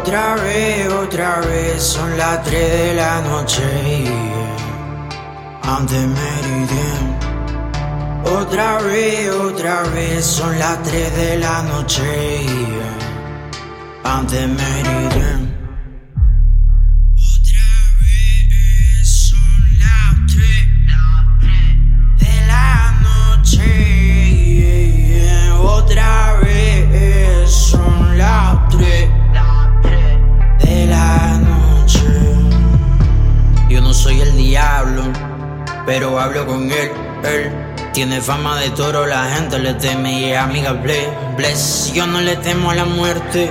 Otra vez, otra vez, son las 3 de la noche. Antes meridian. Otra vez, otra vez, son las 3 de la noche. Antes meridian. Pero hablo con él. Él tiene fama de toro, la gente le teme y es amiga bless, bless. Yo no le temo a la muerte,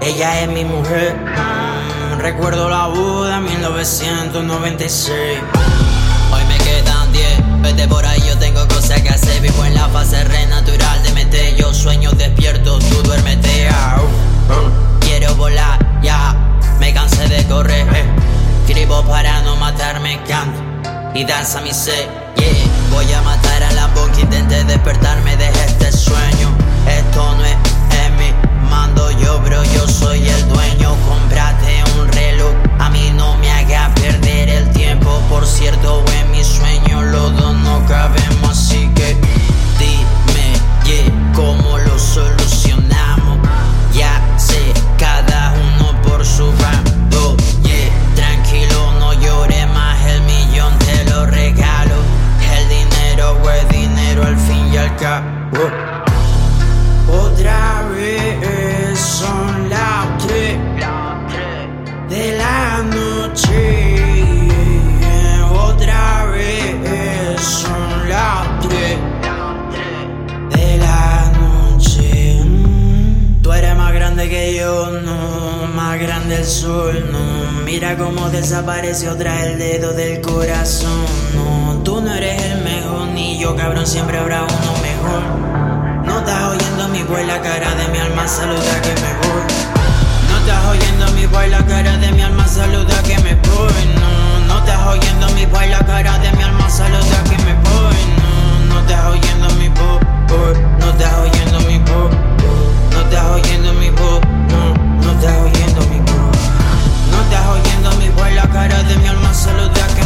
ella es mi mujer. Mm, recuerdo la boda 1996. Hoy me quedan 10, vete por ahí, yo tengo cosas que hacer. Vivo en la fase re natural de mente. Yo sueño despierto, tú duérmete. ah, y danza mi ser. Yeah, voy a matar a la boca, intenté despertarme de este sueño. Cabo. Otra vez son las 3 de la noche. Otra vez son las 3 de la noche. Mm, Tú eres más grande que yo, no, más grande el sol, no. Mira cómo desapareció tras el dedo del corazón, no. Tú no eres el mejor, ni yo, cabrón, siempre habrá uno saluda que me voy. No estás oyendo mi voz, la cara de mi alma saluda que me voy. No, no estás oyendo mi voz, la cara de mi alma saluda que me voy. No, no estás oyendo mi voz, no estás oyendo mi voz, no estás oyendo mi voz, no, no estás oyendo mi voz. No estás oyendo mi voz, la cara de mi alma saluda que